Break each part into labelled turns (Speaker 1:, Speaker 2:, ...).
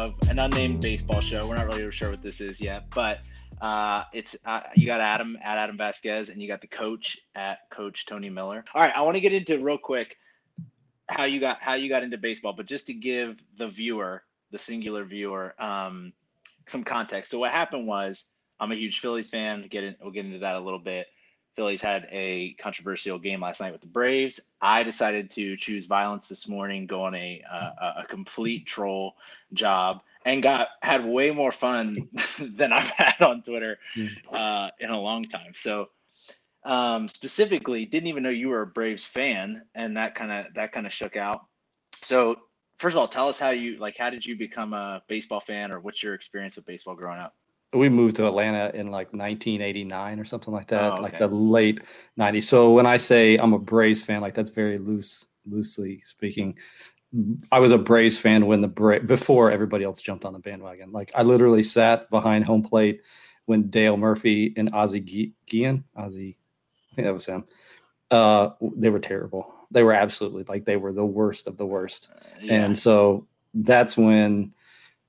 Speaker 1: of an unnamed baseball show. We're not really sure what this is yet, but uh, it's uh, you got Adam at Adam Vasquez, and you got the coach at Coach Tony Miller. All right, I want to get into real quick how you got how you got into baseball, but just to give the viewer, the singular viewer, um, some context. So what happened was, I'm a huge Phillies fan. Get in, we'll get into that a little bit. Phillies had a controversial game last night with the Braves. I decided to choose violence this morning, go on a uh, a complete troll job, and got had way more fun than I've had on Twitter uh, in a long time. So um, specifically, didn't even know you were a Braves fan, and that kind of that kind of shook out. So first of all, tell us how you like. How did you become a baseball fan, or what's your experience with baseball growing up?
Speaker 2: We moved to Atlanta in like 1989 or something like that,
Speaker 1: Oh, okay.
Speaker 2: like the late 90s. So when I say I'm a Braves fan, like that's very loose, loosely speaking. I was a Braves fan when the Bra- before everybody else jumped on the bandwagon. Like I literally sat behind home plate when Dale Murphy and Ozzie Gu- Guillen, Ozzie, I think that was him. Uh, they were terrible. They were absolutely like they were the worst of the worst.
Speaker 1: Yeah.
Speaker 2: And so that's when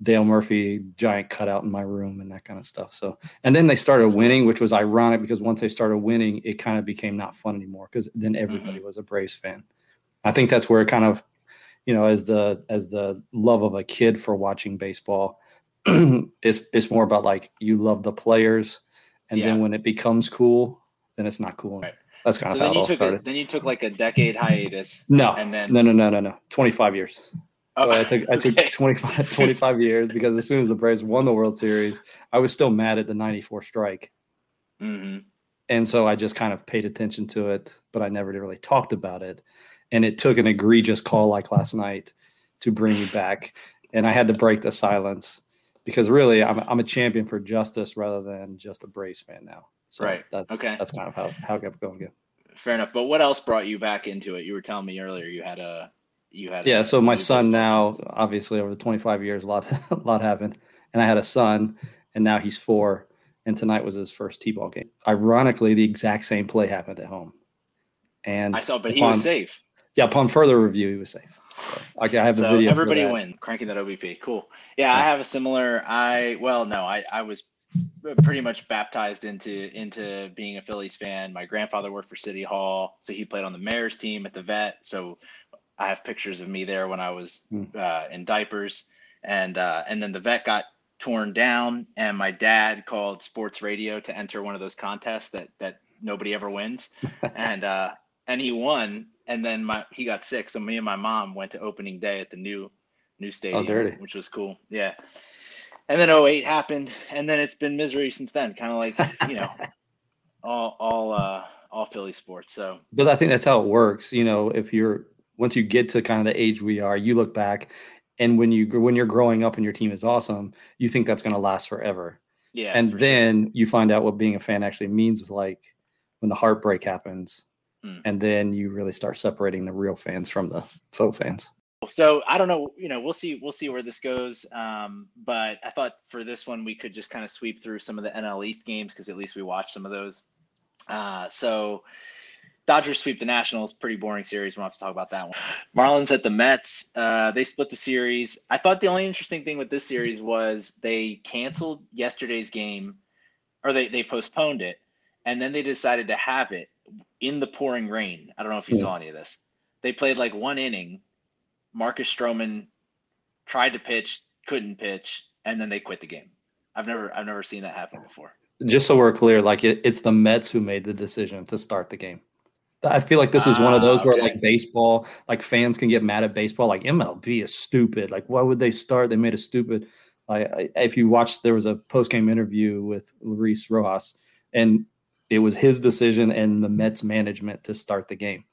Speaker 2: Dale Murphy giant cutout in my room and that kind of stuff. So and then they started winning, which was ironic because once they started winning, it kind of became not fun anymore because then mm-hmm. everybody was a Braves fan. I think that's where it kind of, you know, as the as the love of a kid for watching baseball, it's it's more about like you love the players, and
Speaker 1: Yeah.
Speaker 2: then when it becomes cool, then it's not cool.
Speaker 1: Right.
Speaker 2: That's kind
Speaker 1: so
Speaker 2: of how it all
Speaker 1: took a,
Speaker 2: started.
Speaker 1: then you took like a decade hiatus.
Speaker 2: No,
Speaker 1: and then
Speaker 2: no, no, no, no, no. Twenty five years.
Speaker 1: Oh,
Speaker 2: So I took I took
Speaker 1: okay.
Speaker 2: 25, 25 years because as soon as the Braves won the World Series, I was still mad at the 94 strike.
Speaker 1: Mhm.
Speaker 2: And so I just kind of paid attention to it, but I never really talked about it. And it took an egregious call like last night to bring me back. And I had to break the silence because really I'm, I'm a champion for justice rather than just a Braves fan now. So
Speaker 1: Right.
Speaker 2: that's
Speaker 1: Okay.
Speaker 2: that's kind of how, how it kept going again.
Speaker 1: Fair enough. But what else brought you back into it? You were telling me earlier you had a you had
Speaker 2: Yeah, so my son now, obviously over the 25 years, a lot, a lot happened. And I had a son, and now he's four. And tonight was his first T-ball game. Ironically, the exact same play happened at home. And
Speaker 1: I saw, but he was safe.
Speaker 2: Yeah, upon further review, he was safe. So, I, I have the
Speaker 1: So
Speaker 2: video. for
Speaker 1: everybody wins, cranking that OBP. Cool. Yeah, I have a similar. I well, no, I I was pretty much baptized into into being a Phillies fan. My grandfather worked for City Hall, so he played on the Mayor's team at the Vet. So I have pictures of me there when I was
Speaker 2: Hmm.
Speaker 1: uh, in diapers, and uh, and then the Vet got torn down, and my dad called sports radio to enter one of those contests that that nobody ever wins, and uh, and he won. And then my he got sick, so me and my mom went to opening day at the new new stadium,
Speaker 2: dirty.
Speaker 1: which was cool. Yeah. And then 08 happened, and then it's been misery since then. Kind of like you know, all all uh all Philly sports. So
Speaker 2: But I think that's how it works. You know, if you're once you get to kind of the age we are, you look back, and when you when you're growing up and your team is awesome, you think that's going to last forever.
Speaker 1: yeah.
Speaker 2: and
Speaker 1: for sure.
Speaker 2: then you find out what being a fan actually means with like when the heartbreak happens
Speaker 1: Mm.
Speaker 2: and then you really start separating the real fans from the faux fans
Speaker 1: so I don't know, you know, we'll see, we'll see where this goes. Um, but I thought for this one we could just kind of sweep through some of the NL East games because at least we watched some of those. Uh, so Dodgers sweep the Nationals, pretty boring series. We don't have to talk about that one. Marlins at the Mets, uh, they split the series. I thought the only interesting thing with this series was they canceled yesterday's game, or they they postponed it, and then they decided to have it in the pouring rain. I don't know if you
Speaker 2: Yeah.
Speaker 1: saw any of this. They played like one inning. Marcus Stroman tried to pitch, couldn't pitch, and then they quit the game. I've never I've never seen that happen before.
Speaker 2: just so we're clear like it, it's the mets who made the decision to start the game i feel like this is one of
Speaker 1: Ah,
Speaker 2: those where
Speaker 1: okay.
Speaker 2: like baseball like fans can get mad at baseball like mlb is stupid. Like why would they start? They made a stupid I, I if you watched there was a post-game interview with luis rojas and it was his decision and the mets management to start the game.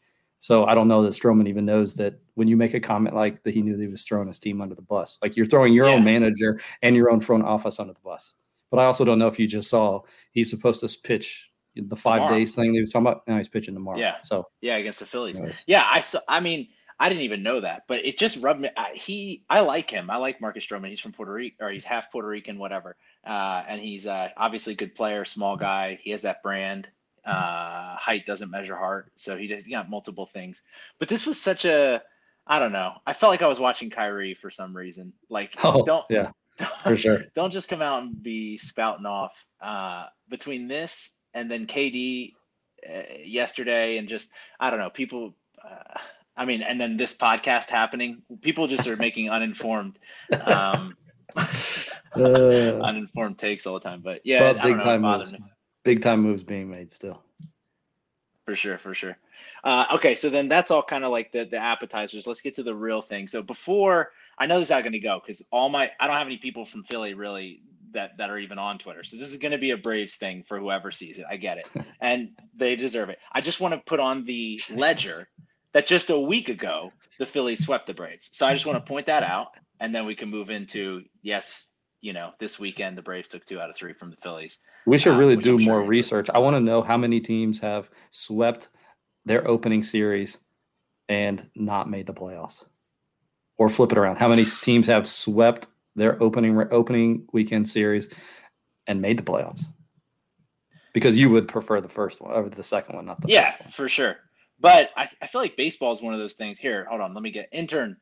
Speaker 2: So i don't know that stroman even knows that when you make a comment like that he knew that he was throwing his team under the bus. Like you're throwing your own manager and your own front office under the bus. But I also don't know if you just saw he's supposed to pitch the five
Speaker 1: Tomorrow.
Speaker 2: days thing he was talking about. Now he's pitching tomorrow.
Speaker 1: Yeah.
Speaker 2: So
Speaker 1: Yeah, against the Phillies.
Speaker 2: anyways.
Speaker 1: Yeah, I saw. I mean, I didn't even know that, but it just rubbed me. I, he, I like him. I like Marcus Stroman. He's from Puerto Rico, or he's half Puerto Rican, whatever. Uh, and he's uh, obviously a good player, small guy. He has that brand. Uh, height doesn't measure heart, so he just he got multiple things. But this was such a. I don't know. I felt like I was watching Kyrie for some reason. Like,
Speaker 2: Oh,
Speaker 1: don't
Speaker 2: yeah, for sure.
Speaker 1: don't just come out and be spouting off. Uh, between this and then KD uh, yesterday, and just I don't know, people. Uh, I mean, and then this podcast happening, people just are making uninformed, um,
Speaker 2: Uh,
Speaker 1: uninformed takes all the time. But yeah,
Speaker 2: but big
Speaker 1: know,
Speaker 2: time moves.
Speaker 1: me.
Speaker 2: Big time moves being made still.
Speaker 1: For sure, for sure. Uh, okay, so then that's all kind of like the the appetizers. Let's get to the real thing. So before I know this is not going to go because all my I don't have any people from Philly really that that are even on Twitter. So this is going to be a Braves thing for whoever sees it. I get it, and they deserve it. I just want to put on the ledger that just a week ago the Phillies swept the Braves. So I just want to point that out, and then we can move into yes, you know, this weekend the Braves took two out of three from the Phillies.
Speaker 2: We should
Speaker 1: Uh,
Speaker 2: really
Speaker 1: which
Speaker 2: do
Speaker 1: I'm
Speaker 2: more
Speaker 1: do.
Speaker 2: research. I want to know how many teams have swept their opening series and not made the playoffs. Or flip it around. How many teams have swept their opening opening weekend series and made the playoffs? Because you would prefer the first one over the second one, not the
Speaker 1: yeah, for sure. But I, I feel like baseball is one of those things. Here, hold on, let me get intern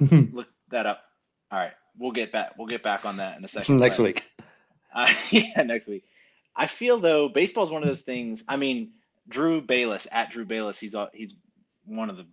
Speaker 1: look that up. All right, we'll get back. We'll get back on that in a second.
Speaker 2: Next
Speaker 1: but,
Speaker 2: week.
Speaker 1: Uh, yeah, next week. I feel though baseball is one of those things. I mean, Drew Bayless at Drew Bayless. He's he's one of the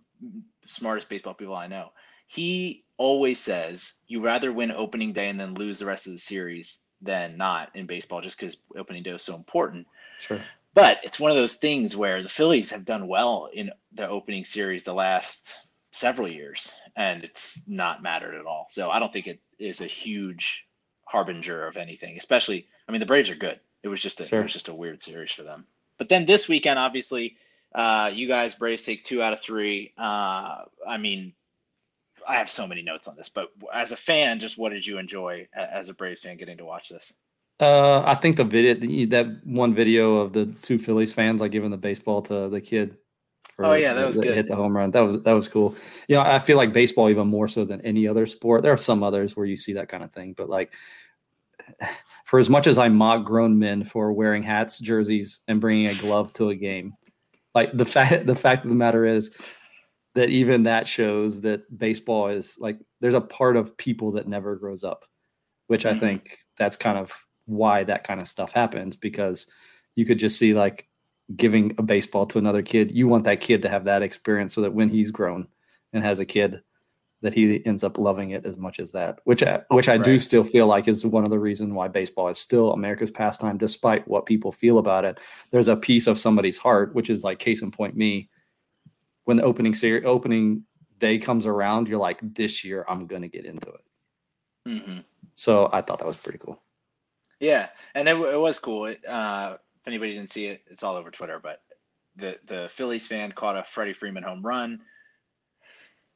Speaker 1: smartest baseball people I know. He always says you rather win opening day and then lose the rest of the series than not in baseball, just because opening day is so important.
Speaker 2: Sure.
Speaker 1: But it's one of those things where the Phillies have done well in the opening series the last several years, and it's not mattered at all. So I don't think it is a huge harbinger of anything. Especially, I mean, the Braves are good. It was just a
Speaker 2: Sure.
Speaker 1: it was just a weird series for them. But then this weekend, obviously, uh, you guys Braves take two out of three. Uh, I mean, I have so many notes on this, but as a fan, just what did you enjoy as a Braves fan getting to watch this?
Speaker 2: Uh, I think the video that one video of the two Phillies fans like giving the baseball to the kid. for-
Speaker 1: Oh, yeah, that was good.
Speaker 2: Hit the home run. That was that was cool. You know, I feel like baseball even more so than any other sport. There are some others where you see that kind of thing, but like for as much as I mock grown men for wearing hats, jerseys, and bringing a glove to a game, like the fact the fact of the matter is that even that shows that baseball is like there's a part of people that never grows up, which I
Speaker 1: Mhm.
Speaker 2: think that's kind of why that kind of stuff happens because you could just see like giving a baseball to another kid. You want that kid to have that experience so that when he's grown and has a kid, that he ends up loving it as much as that. Which I, which I do still feel like is one of the reasons why baseball is still America's pastime, despite what people feel about it. There's a piece of somebody's heart, which is like case in point me. When the opening series opening day comes around, you're like, this year I'm gonna get into it.
Speaker 1: Mm-hmm.
Speaker 2: So I thought that was pretty cool.
Speaker 1: Yeah, and it, it was cool. It, uh, if anybody didn't see it, it's all over Twitter. But the the Phillies fan caught a Freddie Freeman home run.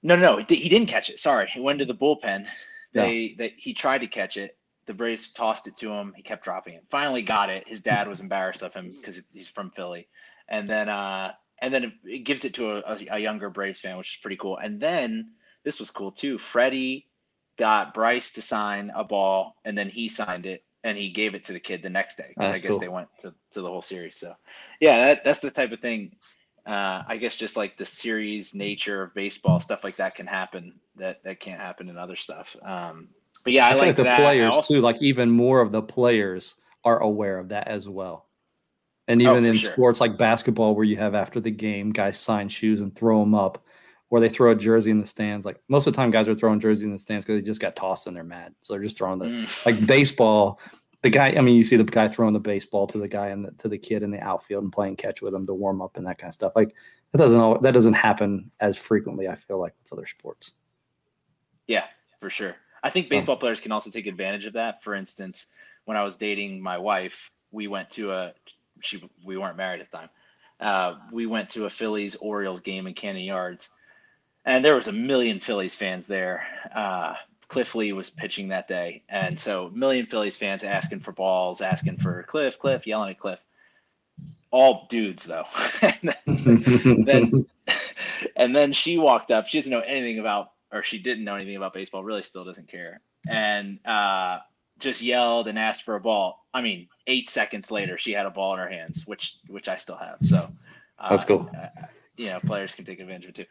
Speaker 1: No, no, no, he didn't catch it. Sorry, he went to the bullpen.
Speaker 2: Yeah.
Speaker 1: They they he tried to catch it. The Braves tossed it to him. He kept dropping it. Finally got it. His dad was embarrassed of him because he's from Philly, and then uh and then it, gives it to a, a, a younger Braves fan, which is pretty cool. And then this was cool too. Freddie got Bryce to sign a ball, and then he signed it, and he gave it to the kid the next day because I guess
Speaker 2: cool.
Speaker 1: they went to, to the whole series. So, yeah, that, that's the type of thing. Uh, I guess just like the series nature of baseball, stuff like that can happen that that can't happen in other stuff. Um, but yeah, I,
Speaker 2: I,
Speaker 1: like
Speaker 2: like the
Speaker 1: that.
Speaker 2: Players
Speaker 1: also-
Speaker 2: too, like even more of the players are aware of that as well. And
Speaker 1: Oh,
Speaker 2: even
Speaker 1: for
Speaker 2: in
Speaker 1: sure.
Speaker 2: sports like basketball, where you have after the game, guys sign shoes and throw them up, or they throw a jersey in the stands. Like most of the time, guys are throwing jerseys in the stands because they just got tossed and they're mad, so they're just throwing the
Speaker 1: Mm,
Speaker 2: like baseball. The guy, I mean, you see the guy throwing the baseball to the guy and the, to the kid in the outfield and playing catch with him to warm up and that kind of stuff. Like that doesn't al- that doesn't happen as frequently. I feel like with other sports.
Speaker 1: yeah, for sure. I think baseball players can also take advantage of that. For instance, when I was dating my wife, we went to a she we weren't married at the time. Uh, we went to a Phillies Orioles game in Camden Yards, and there was a million Phillies fans there. Uh, Cliff Lee was pitching that day, and so a million Phillies fans asking for balls, asking for Cliff, Cliff, yelling at Cliff. All dudes though. and then, and then she walked up. She doesn't know anything about, or she didn't know anything about baseball. Really, still doesn't care, and uh, just yelled and asked for a ball. I mean, eight seconds later, she had a ball in her hands, which which I still have. So uh,
Speaker 2: That's cool.
Speaker 1: uh, you know, players can take advantage of it too.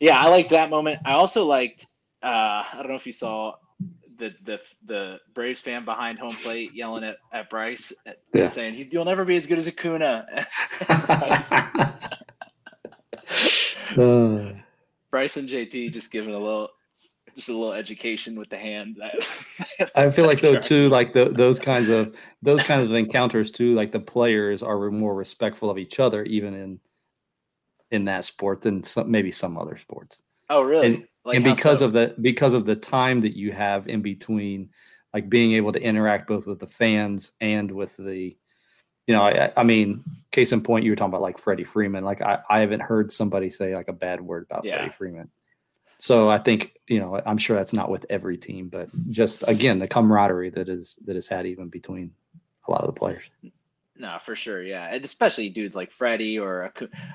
Speaker 1: Yeah, I liked that moment. I also liked. Uh, I don't know if you saw the the the Braves fan behind home plate yelling at, at Bryce, at, yeah. saying he's you'll never be as good as Acuna. uh. Bryce and JT just giving a little just a little education with the hand.
Speaker 2: I feel like though too, like the, those kinds of those kinds of encounters too, like the players are more respectful of each other, even in in that sport than some, maybe some other sports.
Speaker 1: Oh, really?
Speaker 2: And, like and because so? of the because of the time that you have in between, like being able to interact both with the fans and with the, you know, I, I mean, case in point, you were talking about like Freddie Freeman. Like I, I haven't heard somebody say like a bad word about yeah. Freddie Freeman. So I think you know I'm sure that's not with every team, but just again the camaraderie that is that is had even between a lot of the players.
Speaker 1: No, for sure, yeah, and especially dudes like Freddie or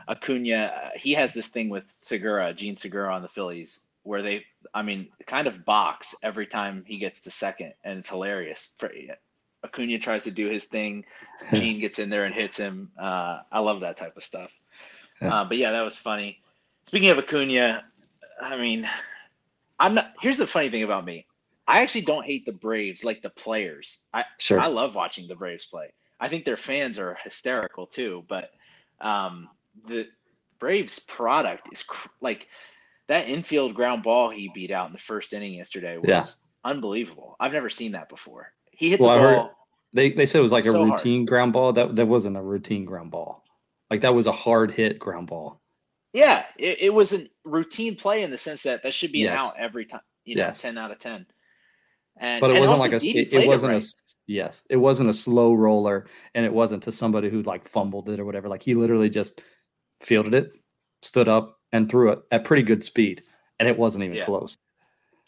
Speaker 1: Acuna. Uh, he has this thing with Segura, Jean Segura on the Phillies, where they, I mean, kind of box every time he gets to second, and it's hilarious. Acuna tries to do his thing, Jean gets in there and hits him. Uh, I love that type of stuff. Uh, but yeah, that was funny. Speaking of Acuna, I mean, I'm not. Here's the funny thing about me. I actually don't hate the Braves like the players. I sure. I love watching the Braves play. I think their fans are hysterical too. But um, the Braves product is cr- like that infield ground ball he beat out in the first inning yesterday was yeah. unbelievable. I've never seen that before. He hit well, the ball.
Speaker 2: they they said it was like so a routine hard. ground ball. That that wasn't a routine ground ball. Like that was a hard hit ground ball.
Speaker 1: Yeah, it, it was a routine play in the sense that that should be yes. an out every time. You know, yes. ten out of ten.
Speaker 2: And, but it wasn't like a it, it wasn't it right. a yes it wasn't a slow roller and it wasn't to somebody who like fumbled it or whatever like he literally just fielded it stood up and threw it at pretty good speed and it wasn't even
Speaker 1: yeah.
Speaker 2: close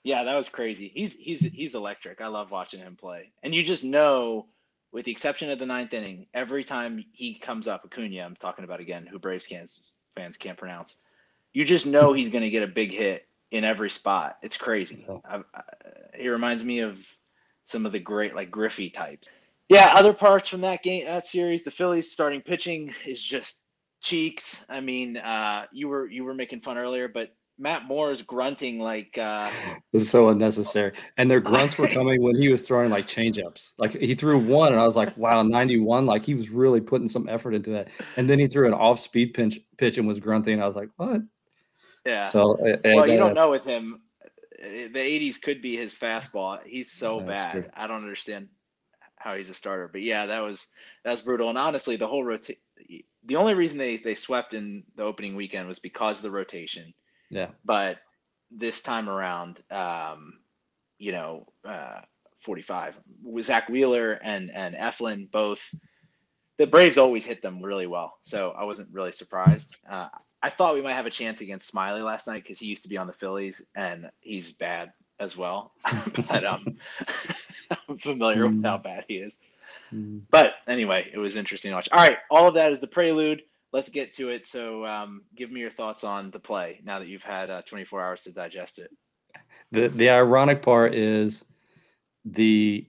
Speaker 1: yeah that was crazy he's he's he's electric i love watching him play and you just know with the exception of the ninth inning every time he comes up acuna i'm talking about again who braves fans fans can't pronounce you just know he's going to get a big hit in every spot. It's crazy. I, I, he reminds me of some of the great like Griffey types. Yeah, other parts from that game, that series, the Phillies starting pitching is just cheeks. I mean, uh, you were you were making fun earlier, but Matt Moore is grunting like uh
Speaker 2: it's so unnecessary. And their grunts were coming when he was throwing like changeups. Like he threw one and I was like, wow, 91. Like he was really putting some effort into that. And then he threw an off-speed pitch pitch and was grunting. I was like, what?
Speaker 1: Yeah. So well, you don't know with him. Eh, the 80s could be his fastball. He's so bad. True. I don't understand how he's a starter. But yeah, that was that's brutal. And honestly, the whole rotation. The only reason they they swept in the opening weekend was because of the rotation.
Speaker 2: Yeah.
Speaker 1: But this time around, um, you know, uh, 45 with Zack Wheeler and and Eflin both. The Braves always hit them really well, so I wasn't really surprised. Uh, I thought we might have a chance against Smyly last night because he used to be on the Phillies and he's bad as well. but um, I'm familiar with how bad he is. Mm. But anyway, it was interesting to watch. All right, all of that is the prelude. Let's get to it. So, um, give me your thoughts on the play now that you've had uh, 24 hours to digest it.
Speaker 2: The the ironic part is the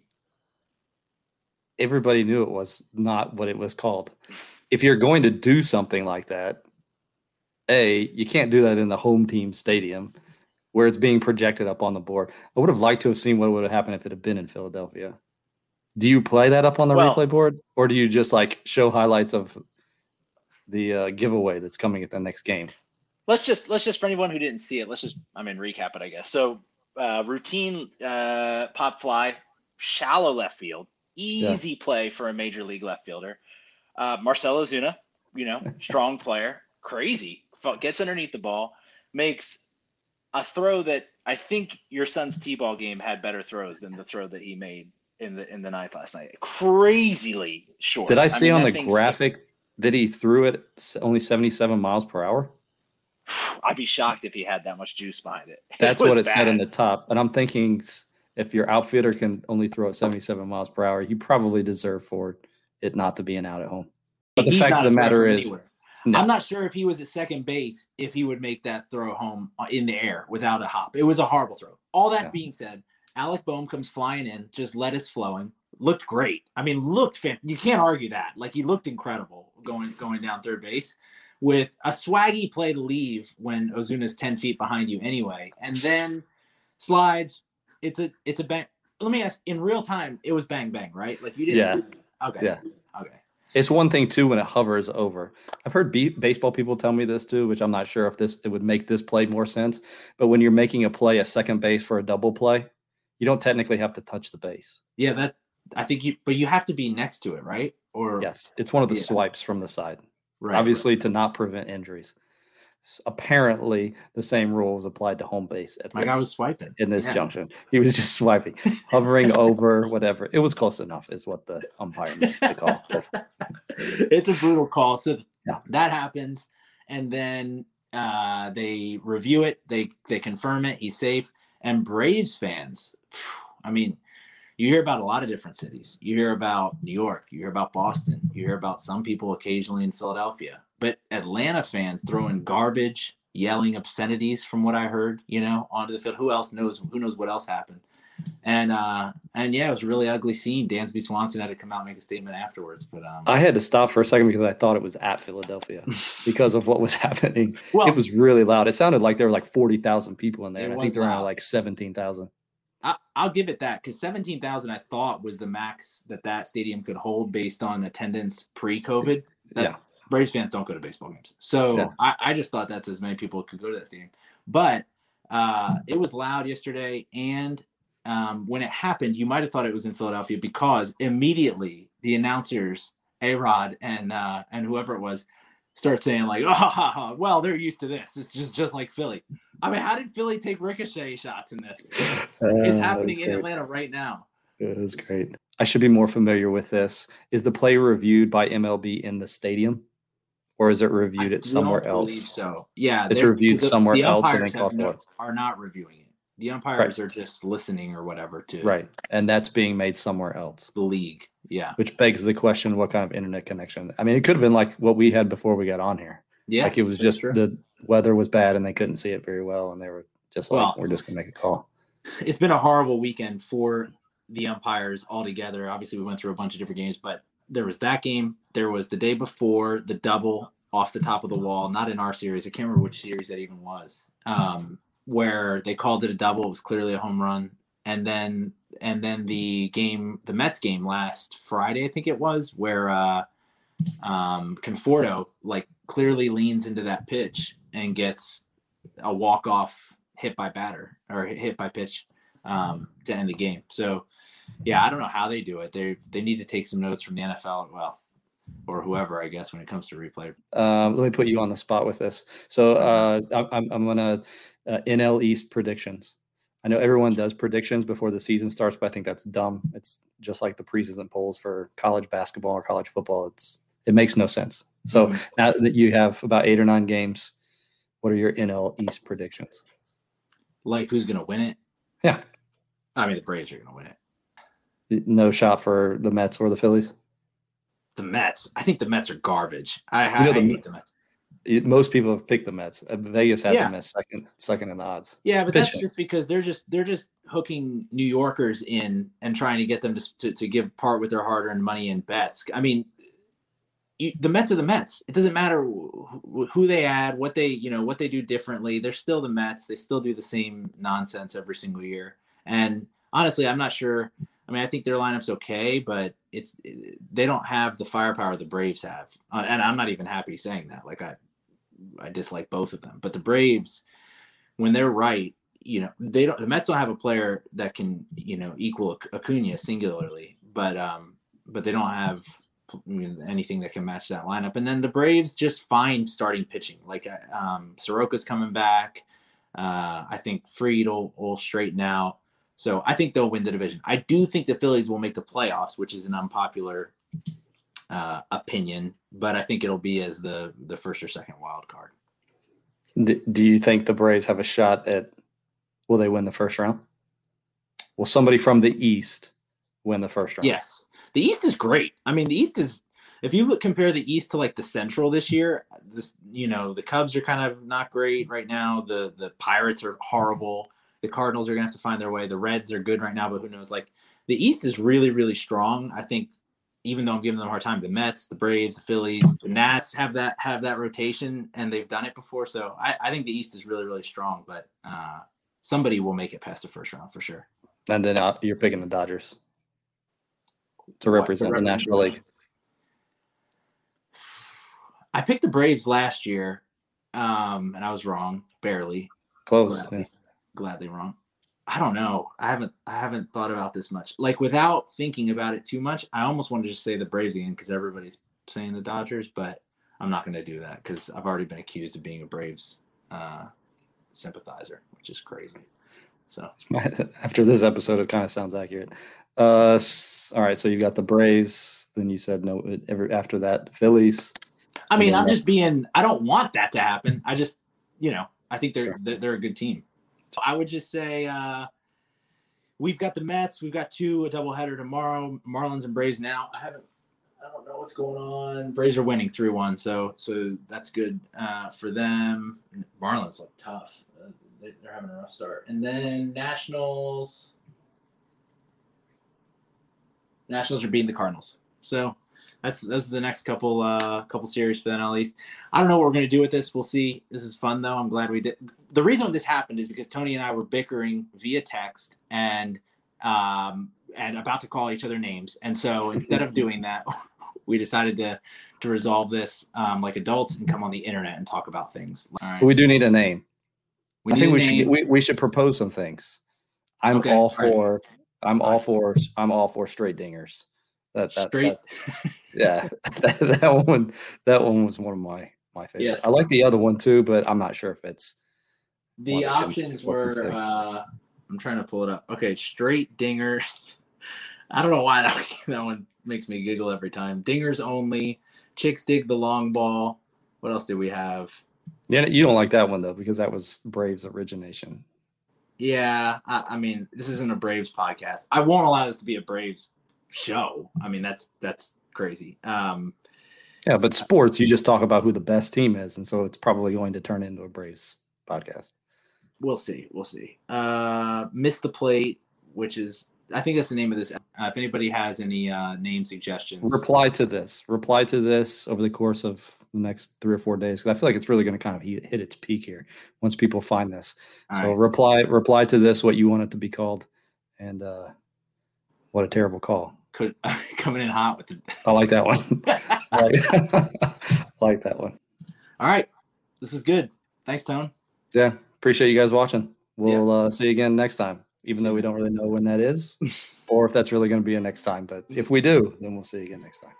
Speaker 2: everybody knew it was not what it was called. If you're going to do something like that, a, you can't do that in the home team stadium where it's being projected up on the board. I would have liked to have seen what would have happened if it had been in Philadelphia. Do you play that up on the well, replay board, or do you just like show highlights of the uh, giveaway that's coming at the next game?
Speaker 1: Let's just let's just for anyone who didn't see it, let's just I mean recap it, I guess. So uh, routine uh, pop fly, shallow left field, easy yeah. play for a major league left fielder. Uh, Marcell Ozuna, you know, strong player, crazy gets underneath the ball, makes a throw that I think your son's t-ball game had better throws than the throw that he made in the in the ninth last night. Crazily short.
Speaker 2: Did I see I mean, on the graphic that he threw it only 77 miles per hour?
Speaker 1: I'd be shocked if he had that much juice behind it.
Speaker 2: That's it what it bad. said in the top. And I'm thinking if your outfitter can only throw at 77 miles per hour, you probably deserve for it not to be an out at home. But the He's fact of the matter is.
Speaker 3: No. I'm not sure if he was at second base if he would make that throw home uh, in the air without a hop. It was a horrible throw. All that yeah. being said, Alec Bohm comes flying in, just lettuce flowing, looked great. I mean, looked fan- you can't argue that. Like he looked incredible going going down third base.
Speaker 1: with a swaggy play to leave when Ozuna's 10 feet behind you anyway, and then slides. It's a it's a bang. Let me ask in real time, it was bang bang, right? Like you didn't
Speaker 2: Yeah.
Speaker 1: Okay.
Speaker 2: Yeah.
Speaker 1: Okay.
Speaker 2: It's one thing too when it hovers over. I've heard be- baseball people tell me this too, which I'm not sure if this it would make this play more sense. But when you're making a play, a second base for a double play, you don't technically have to touch the base.
Speaker 1: Yeah, that I think you but you have to be next to it, right? Or
Speaker 2: Yes, it's one of the
Speaker 1: Yeah.
Speaker 2: swipes from the side,
Speaker 1: right,
Speaker 2: obviously to not prevent injuries. Apparently, the same rule was applied to home base at
Speaker 1: right. like I was swiping.
Speaker 2: in this
Speaker 1: Yeah.
Speaker 2: junction. He was just swiping, hovering over whatever. It was close enough, is what the umpire made the call.
Speaker 1: It's a brutal call. So
Speaker 2: Yeah.
Speaker 1: that happens, and then uh, they review it. They they confirm it. He's safe. And Braves fans, I mean, you hear about a lot of different cities. You hear about New York. You hear about Boston. You hear about some people occasionally in Philadelphia. But Atlanta fans throwing garbage, yelling obscenities, from what I heard, you know, onto the field. Who else knows? Who knows what else happened? And uh and yeah, it was a really ugly scene. Dansby Swanson had to come out and make a statement afterwards. But um
Speaker 2: I had to stop for a second because I thought it was at Philadelphia because of what was happening.
Speaker 1: well,
Speaker 2: it was really loud. It sounded like there were like 40,000 people in there. I think there are like 17,000.
Speaker 1: I, I'll give it that because 17,000 I thought was the max that that stadium could hold based on attendance pre-COVID. That,
Speaker 2: Yeah.
Speaker 1: Braves fans don't go to baseball games, so
Speaker 2: Yeah.
Speaker 1: I, I just thought that's as many people could go to that stadium. But uh, it was loud yesterday, and um, when it happened, you might have thought it was in Philadelphia because immediately the announcers, A Rod and uh, and whoever it was, start saying like, "Oh, well, they're used to this. It's just just like Philly." I mean, how did Philly take ricochet shots in this? It's happening in Atlanta right now.
Speaker 2: It was great. I should be more familiar with this. Is the play reviewed by MLB in the stadium or is it reviewed
Speaker 1: I
Speaker 2: at somewhere else?
Speaker 1: Believe so yeah,
Speaker 2: It's reviewed somewhere else and then called
Speaker 1: no- are not reviewing it. The umpires are just listening or whatever to
Speaker 2: Right. And that's being made somewhere else,
Speaker 1: the league. Yeah,
Speaker 2: which begs the question what kind of internet connection? I mean, it could have been like what we had before we got on here.
Speaker 1: yeah.
Speaker 2: like it was just
Speaker 1: true.
Speaker 2: the weather was bad and they couldn't see it very well. And they were just like,
Speaker 1: Well-
Speaker 2: we're just going to make a call.
Speaker 1: it's been a horrible weekend for the umpires altogether. Obviously, we went through a bunch of different games, but there was that game. There was the day before the double off the top of the wall, not in our series. I can't remember which series that even was. Um, where they called it a double. It was clearly a home run. And then and then the game, the Mets game last Friday, I think it was, where uh, um, Conforto like clearly leans into that pitch and gets a walk off hit by batter or hit by pitch um, to end the game. So yeah, I don't know how they do it. They they need to take some notes from the NFL, well, or whoever I guess when it comes to replay.
Speaker 2: Um, let me put you on the spot with this. So uh, I'm, I'm, I'm going to uh, NL East predictions. I know everyone does predictions before the season starts, but I think that's dumb. It's just like the preseason polls for college basketball or college football. It's it makes no sense. So
Speaker 1: Mhm.
Speaker 2: now that you have about eight or nine games, what are your NL East predictions?
Speaker 1: like who's gonna win it?
Speaker 2: Yeah.
Speaker 1: I mean the Braves are gonna win it.
Speaker 2: No shot for the Mets or the Phillies.
Speaker 1: The Mets. I think the Mets are garbage. I, I,
Speaker 2: know
Speaker 1: I
Speaker 2: the-
Speaker 1: hate the Mets.
Speaker 2: It- most people have picked the Mets. Uh, Vegas had
Speaker 1: Yeah.
Speaker 2: the Mets second, second in the odds.
Speaker 1: Yeah, but that's just because they're just they're just hooking New Yorkers in and trying to get them to to, to give part with their hard earned money in bets. I mean, the Mets are the Mets. It doesn't matter who, they add, what they you know what they do differently. They're still the Mets. They still do the same nonsense every single year. And honestly, I'm not sure. I mean, I think their lineup's okay, but it's they don't have the firepower the Braves have. Uh, and I'm not even happy saying that. Like I, I dislike both of them. But the Braves, when they're right, you know, they don't. The Mets don't have a player that can, you know, equal Acuna singularly, but um, but they don't have anything that can match that lineup. And then the Braves just find starting pitching. Like uh, um, Soroka's coming back. Uh, I think Fried will, will straighten out. So I think they'll win the division. I do think the Phillies will make the playoffs, which is an unpopular uh, opinion, but I think it'll be as the the first or second wild card.
Speaker 2: D- do you think the Braves have a shot at? Will they win the first round? Will somebody from the East win the first round?
Speaker 1: Yes, the East is great. I mean, the East is. If you look compare the East to like the Central this year, this you know the Cubs are kind of not great right now. The the Pirates are horrible. The Cardinals are gonna have to find their way. The Reds are good right now, but who knows? Like the East is really really strong. I think even though I'm giving them a hard time, the Mets, the Braves, the Phillies, the Nats have that have that rotation, and they've done it before. So I, I think the East is really really strong, but uh, somebody will make it past the first round for sure.
Speaker 2: And then uh, you're picking the Dodgers to represent the National League.
Speaker 1: I picked the Braves last year, um, and I was wrong, barely.
Speaker 2: Close.
Speaker 1: Gladly,
Speaker 2: yeah.
Speaker 1: gladly wrong. I don't know. I haven't I haven't thought about this much. Like without thinking about it too much, I almost wanted to just say the Braves again because everybody's saying the Dodgers, but I'm not going to do that because I've already been accused of being a Braves uh, sympathizer, which is crazy. So
Speaker 2: After this episode, it kind of sounds accurate. Uh, all right, so you got the Braves. Then you said no. Every after that, Phillies.
Speaker 1: I mean, I'm just being. I don't want that to happen. I just, you know, I think they're
Speaker 2: Sure.
Speaker 1: they're, they're a good team. So I would just say uh, we've got the Mets. We've got two a doubleheader tomorrow. Marlins and Braves. Now I haven't. I don't know what's going on. Braves are winning three one, so so that's good uh, for them. Marlins look tough. They, they're having a rough start. And then Nationals. Nationals are beating the Cardinals. So that's those are the next couple uh couple series for the NL East. I don't know what we're gonna do with this. We'll see. This is fun though. I'm glad we did. The reason this happened is because Tony and I were bickering via text and um and about to call each other names. And so instead of doing that, we decided to to resolve this um, like adults and come on the internet and talk about things. All right.
Speaker 2: But we do need a name.
Speaker 1: We
Speaker 2: I think we should
Speaker 1: name.
Speaker 2: we, we should propose some things. I'm
Speaker 1: Okay,
Speaker 2: all
Speaker 1: right.
Speaker 2: for I'm all for I'm all for straight dingers. That, that,
Speaker 1: straight.
Speaker 2: that- yeah, that, that one that one was one of my my favorites.
Speaker 1: Yes.
Speaker 2: I like the other one too, but I'm not sure if it's
Speaker 1: The options were uh I'm trying to pull it up. Okay, straight dingers. I don't know why that, that one makes me giggle every time. Dingers only. Chicks dig the long ball. What else do we have?
Speaker 2: Yeah. You don't like that one though because that was Braves origination.
Speaker 1: Yeah, I, I mean, this isn't a Braves podcast. I won't allow this to be a Braves show. I mean, that's that's crazy. Um,
Speaker 2: Yeah, but sports you just talk about who the best team is, and so it's probably going to turn into a Braves podcast.
Speaker 1: we'll see. We'll see. Uh, miss the plate, which is I think that's the name of this. Uh, if anybody has any uh, name suggestions,
Speaker 2: Reply to this. Reply to this over the course of the next three or four days because I feel like it's really going to kind of hit, hit its peak here once people find this.
Speaker 1: All
Speaker 2: so
Speaker 1: right.
Speaker 2: reply reply to this what you want it to be called, and uh, what a terrible call.
Speaker 1: could coming in hot with the.
Speaker 2: I like that one. I like, like that one.
Speaker 1: All right, this is good. Thanks, Tone.
Speaker 2: Yeah, appreciate you guys watching. We'll uh, see you again next time, even
Speaker 1: See
Speaker 2: though we don't really know when that is or if that's really going to be a next time. But if we do, then we'll see you again next time.